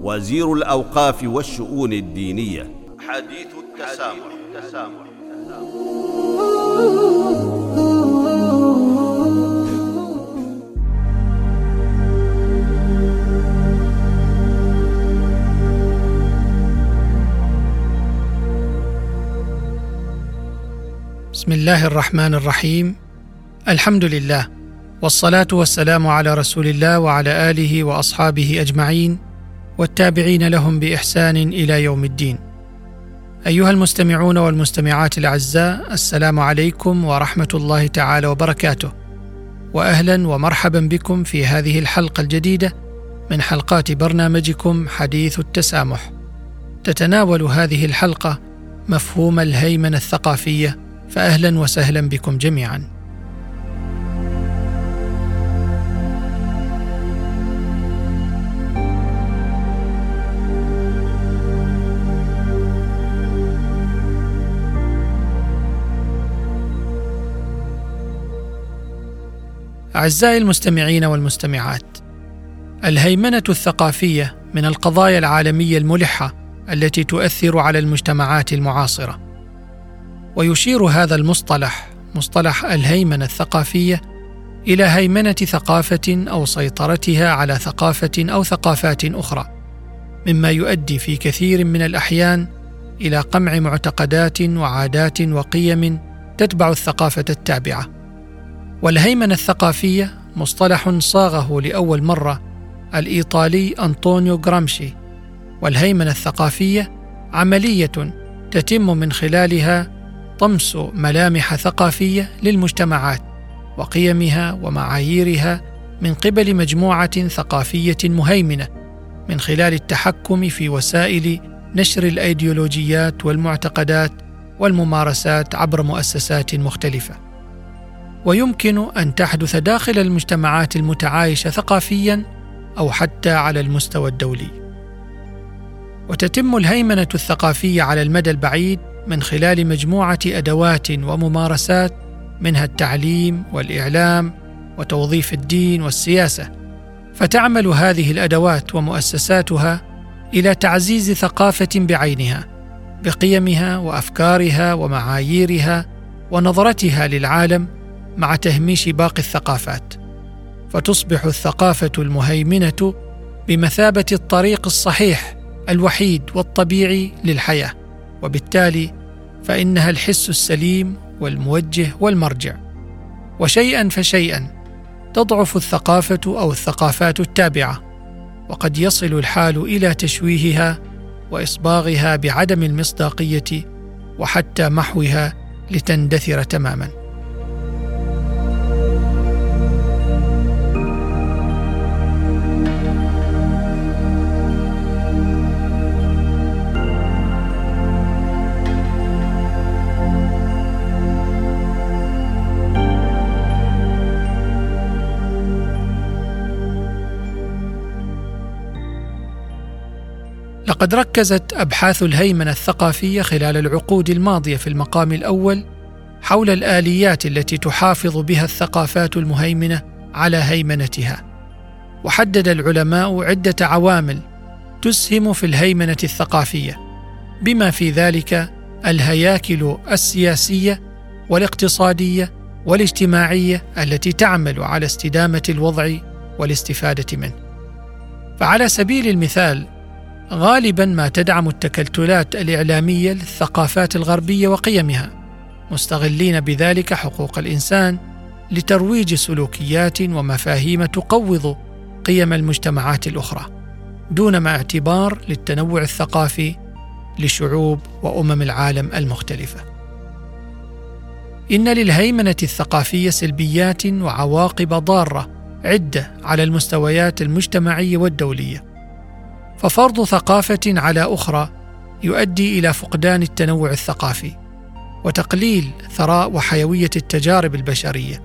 وزير الأوقاف والشؤون الدينية. حديث التسامح, التسامح. بسم الله الرحمن الرحيم. الحمد لله والصلاة والسلام على رسول الله وعلى آله وأصحابه أجمعين. والتابعين لهم بإحسان إلى يوم الدين. أيها المستمعون والمستمعات الأعزاء السلام عليكم ورحمة الله تعالى وبركاته. واهلا ومرحبا بكم في هذه الحلقة الجديدة من حلقات برنامجكم حديث التسامح. تتناول هذه الحلقة مفهوم الهيمنة الثقافية فاهلا وسهلا بكم جميعا. أعزائي المستمعين والمستمعات الهيمنة الثقافية من القضايا العالمية الملحة التي تؤثر على المجتمعات المعاصرة. ويشير هذا المصطلح مصطلح الهيمنة الثقافية إلى هيمنة ثقافة أو سيطرتها على ثقافة أو ثقافات أخرى مما يؤدي في كثير من الأحيان إلى قمع معتقدات وعادات وقيم تتبع الثقافة التابعة. والهيمنة الثقافية مصطلح صاغه لأول مرة الإيطالي أنطونيو غرامشي والهيمنة الثقافية عملية تتم من خلالها طمس ملامح ثقافية للمجتمعات وقيمها ومعاييرها من قبل مجموعة ثقافية مهيمنة من خلال التحكم في وسائل نشر الأيديولوجيات والمعتقدات والممارسات عبر مؤسسات مختلفة. ويمكن أن تحدث داخل المجتمعات المتعايشة ثقافيا أو حتى على المستوى الدولي. وتتم الهيمنة الثقافية على المدى البعيد من خلال مجموعة أدوات وممارسات منها التعليم والإعلام وتوظيف الدين والسياسة. فتعمل هذه الأدوات ومؤسساتها إلى تعزيز ثقافة بعينها بقيمها وأفكارها ومعاييرها ونظرتها للعالم مع تهميش باقي الثقافات فتصبح الثقافة المهيمنة بمثابة الطريق الصحيح الوحيد والطبيعي للحياة وبالتالي فإنها الحس السليم والموجه والمرجع. وشيئا فشيئا تضعف الثقافة أو الثقافات التابعة وقد يصل الحال إلى تشويهها وإصباغها بعدم المصداقية وحتى محوها لتندثر تماما. لقد ركزت أبحاث الهيمنة الثقافية خلال العقود الماضية في المقام الأول حول الآليات التي تحافظ بها الثقافات المهيمنة على هيمنتها. وحدد العلماء عدة عوامل تسهم في الهيمنة الثقافية بما في ذلك الهياكل السياسية والاقتصادية والاجتماعية التي تعمل على استدامة الوضع والاستفادة منه. فعلى سبيل المثال غالبا ما تدعم التكتلات الإعلامية للثقافات الغربية وقيمها مستغلين بذلك حقوق الإنسان لترويج سلوكيات ومفاهيم تقوض قيم المجتمعات الأخرى دون ما اعتبار للتنوع الثقافي لشعوب وأمم العالم المختلفة. إن للهيمنة الثقافية سلبيات وعواقب ضارة عدة على المستويات المجتمعية والدولية. ففرض ثقافة على أخرى يؤدي إلى فقدان التنوع الثقافي وتقليل ثراء وحيوية التجارب البشرية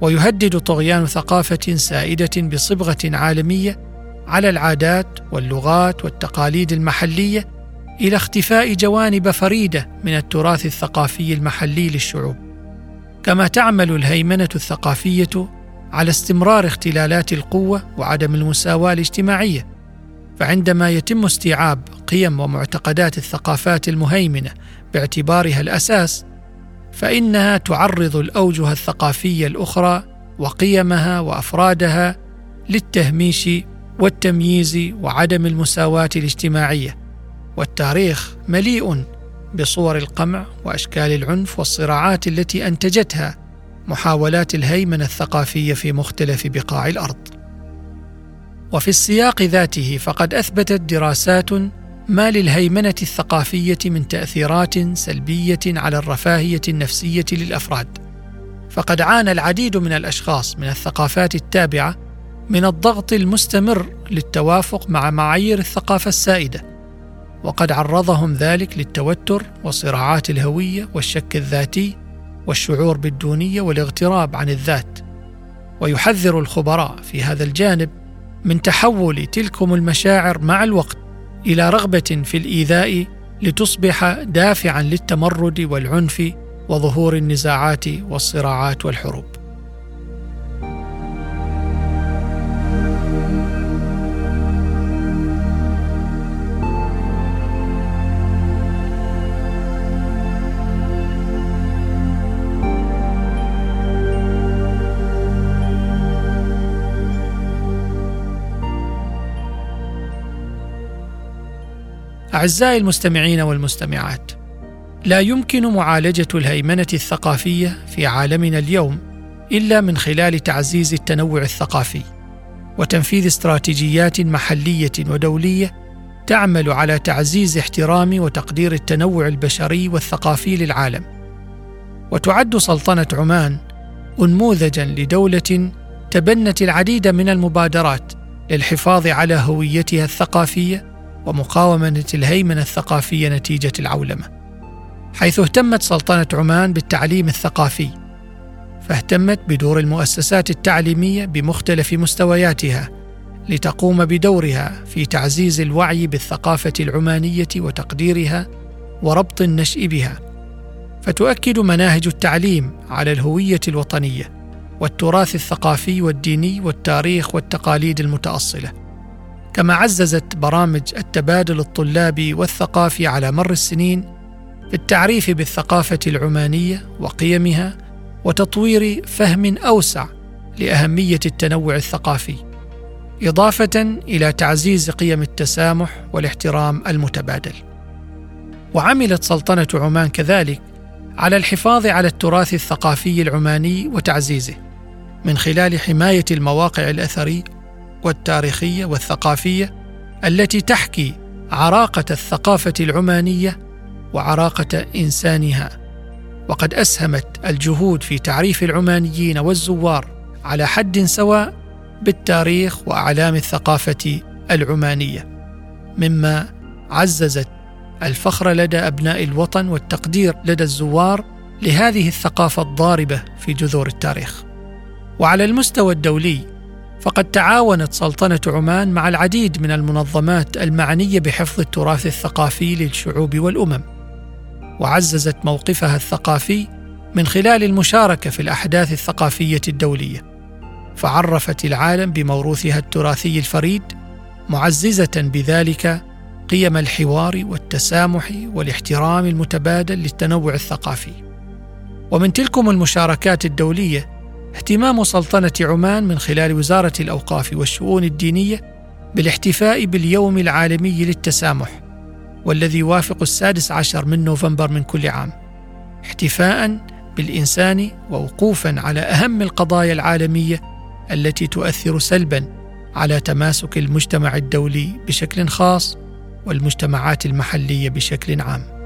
ويهدد طغيان ثقافة سائدة بصبغة عالمية على العادات واللغات والتقاليد المحلية إلى اختفاء جوانب فريدة من التراث الثقافي المحلي للشعوب. كما تعمل الهيمنة الثقافية على استمرار اختلالات القوة وعدم المساواة الاجتماعية فعندما يتم استيعاب قيم ومعتقدات الثقافات المهيمنة باعتبارها الأساس فإنها تعرض الأوجه الثقافية الأخرى وقيمها وأفرادها للتهميش والتمييز وعدم المساواة الاجتماعية. والتاريخ مليء بصور القمع وأشكال العنف والصراعات التي أنتجتها محاولات الهيمنة الثقافية في مختلف بقاع الأرض. وفي السياق ذاته فقد أثبتت دراسات ما للهيمنة الثقافية من تأثيرات سلبية على الرفاهية النفسية للأفراد. فقد عانى العديد من الأشخاص من الثقافات التابعة من الضغط المستمر للتوافق مع معايير الثقافة السائدة وقد عرضهم ذلك للتوتر وصراعات الهوية والشك الذاتي والشعور بالدونية والاغتراب عن الذات. ويحذر الخبراء في هذا الجانب من تحول تلكم المشاعر مع الوقت إلى رغبة في الإيذاء لتصبح دافعا للتمرد والعنف وظهور النزاعات والصراعات والحروب. أعزائي المستمعين والمستمعات لا يمكن معالجة الهيمنة الثقافية في عالمنا اليوم إلا من خلال تعزيز التنوع الثقافي وتنفيذ استراتيجيات محلية ودولية تعمل على تعزيز احترام وتقدير التنوع البشري والثقافي للعالم. وتعد سلطنة عمان انموذجا لدولة تبنت العديد من المبادرات للحفاظ على هويتها الثقافية ومقاومة الهيمنة الثقافية نتيجة العولمة حيث اهتمت سلطنة عمان بالتعليم الثقافي فاهتمت بدور المؤسسات التعليمية بمختلف مستوياتها لتقوم بدورها في تعزيز الوعي بالثقافة العمانية وتقديرها وربط النشء بها فتؤكد مناهج التعليم على الهوية الوطنية والتراث الثقافي والديني والتاريخ والتقاليد المتأصلة. كما عززت برامج التبادل الطلابي والثقافي على مر السنين في التعريف بالثقافة العمانية وقيمها وتطوير فهم أوسع لأهمية التنوع الثقافي إضافة إلى تعزيز قيم التسامح والاحترام المتبادل. وعملت سلطنة عمان كذلك على الحفاظ على التراث الثقافي العماني وتعزيزه من خلال حماية المواقع الاثريه والتاريخية والثقافية التي تحكي عراقة الثقافة العمانية وعراقة إنسانها. وقد أسهمت الجهود في تعريف العمانيين والزوار على حد سواء بالتاريخ وأعلام الثقافة العمانية مما عززت الفخر لدى أبناء الوطن والتقدير لدى الزوار لهذه الثقافة الضاربة في جذور التاريخ. وعلى المستوى الدولي فقد تعاونت سلطنة عمان مع العديد من المنظمات المعنية بحفظ التراث الثقافي للشعوب والأمم وعززت موقفها الثقافي من خلال المشاركة في الأحداث الثقافية الدولية فعرفت العالم بموروثها التراثي الفريد معززة بذلك قيم الحوار والتسامح والاحترام المتبادل للتنوع الثقافي. ومن تلكم المشاركات الدولية اهتمام سلطنة عمان من خلال وزارة الأوقاف والشؤون الدينية بالاحتفاء باليوم العالمي للتسامح والذي يوافق السادس عشر من نوفمبر من كل عام احتفاء بالإنسان ووقوفا على أهم القضايا العالمية التي تؤثر سلبا على تماسك المجتمع الدولي بشكل خاص والمجتمعات المحلية بشكل عام.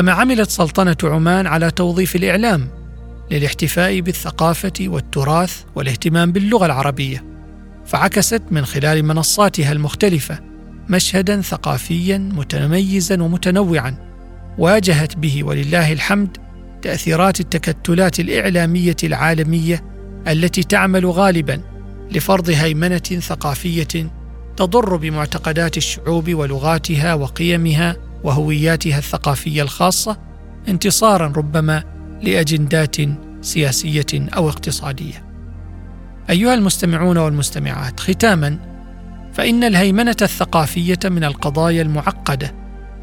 كما عملت سلطنة عمان على توظيف الإعلام للاحتفاء بالثقافة والتراث والاهتمام باللغة العربية فعكست من خلال منصاتها المختلفة مشهدا ثقافيا متميزا ومتنوعا واجهت به ولله الحمد تأثيرات التكتلات الإعلامية العالمية التي تعمل غالبا لفرض هيمنة ثقافية تضر بمعتقدات الشعوب ولغاتها وقيمها وهوياتها الثقافية الخاصة انتصارا ربما لأجندات سياسية أو اقتصادية. أيها المستمعون والمستمعات ختاما فإن الهيمنة الثقافية من القضايا المعقدة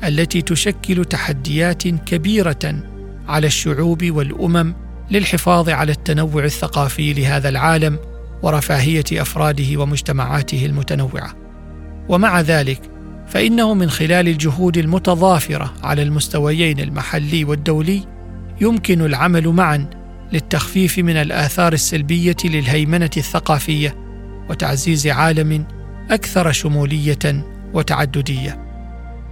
التي تشكل تحديات كبيرة على الشعوب والأمم للحفاظ على التنوع الثقافي لهذا العالم ورفاهية أفراده ومجتمعاته المتنوعة ومع ذلك فإنه من خلال الجهود المتضافرة على المستويين المحلي والدولي يمكن العمل معا للتخفيف من الآثار السلبية للهيمنة الثقافية وتعزيز عالم أكثر شمولية وتعددية.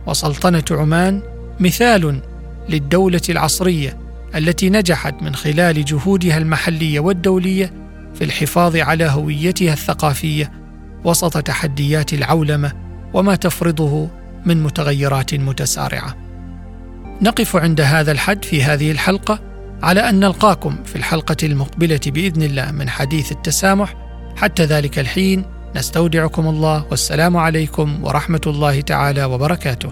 وسلطنة عمان مثال للدولة العصرية التي نجحت من خلال جهودها المحلية والدولية في الحفاظ على هويتها الثقافية وسط تحديات العولمة وما تفرضه من متغيرات متسارعة. نقف عند هذا الحد في هذه الحلقة على أن نلقاكم في الحلقة المقبلة بإذن الله من حديث التسامح. حتى ذلك الحين نستودعكم الله والسلام عليكم ورحمة الله تعالى وبركاته.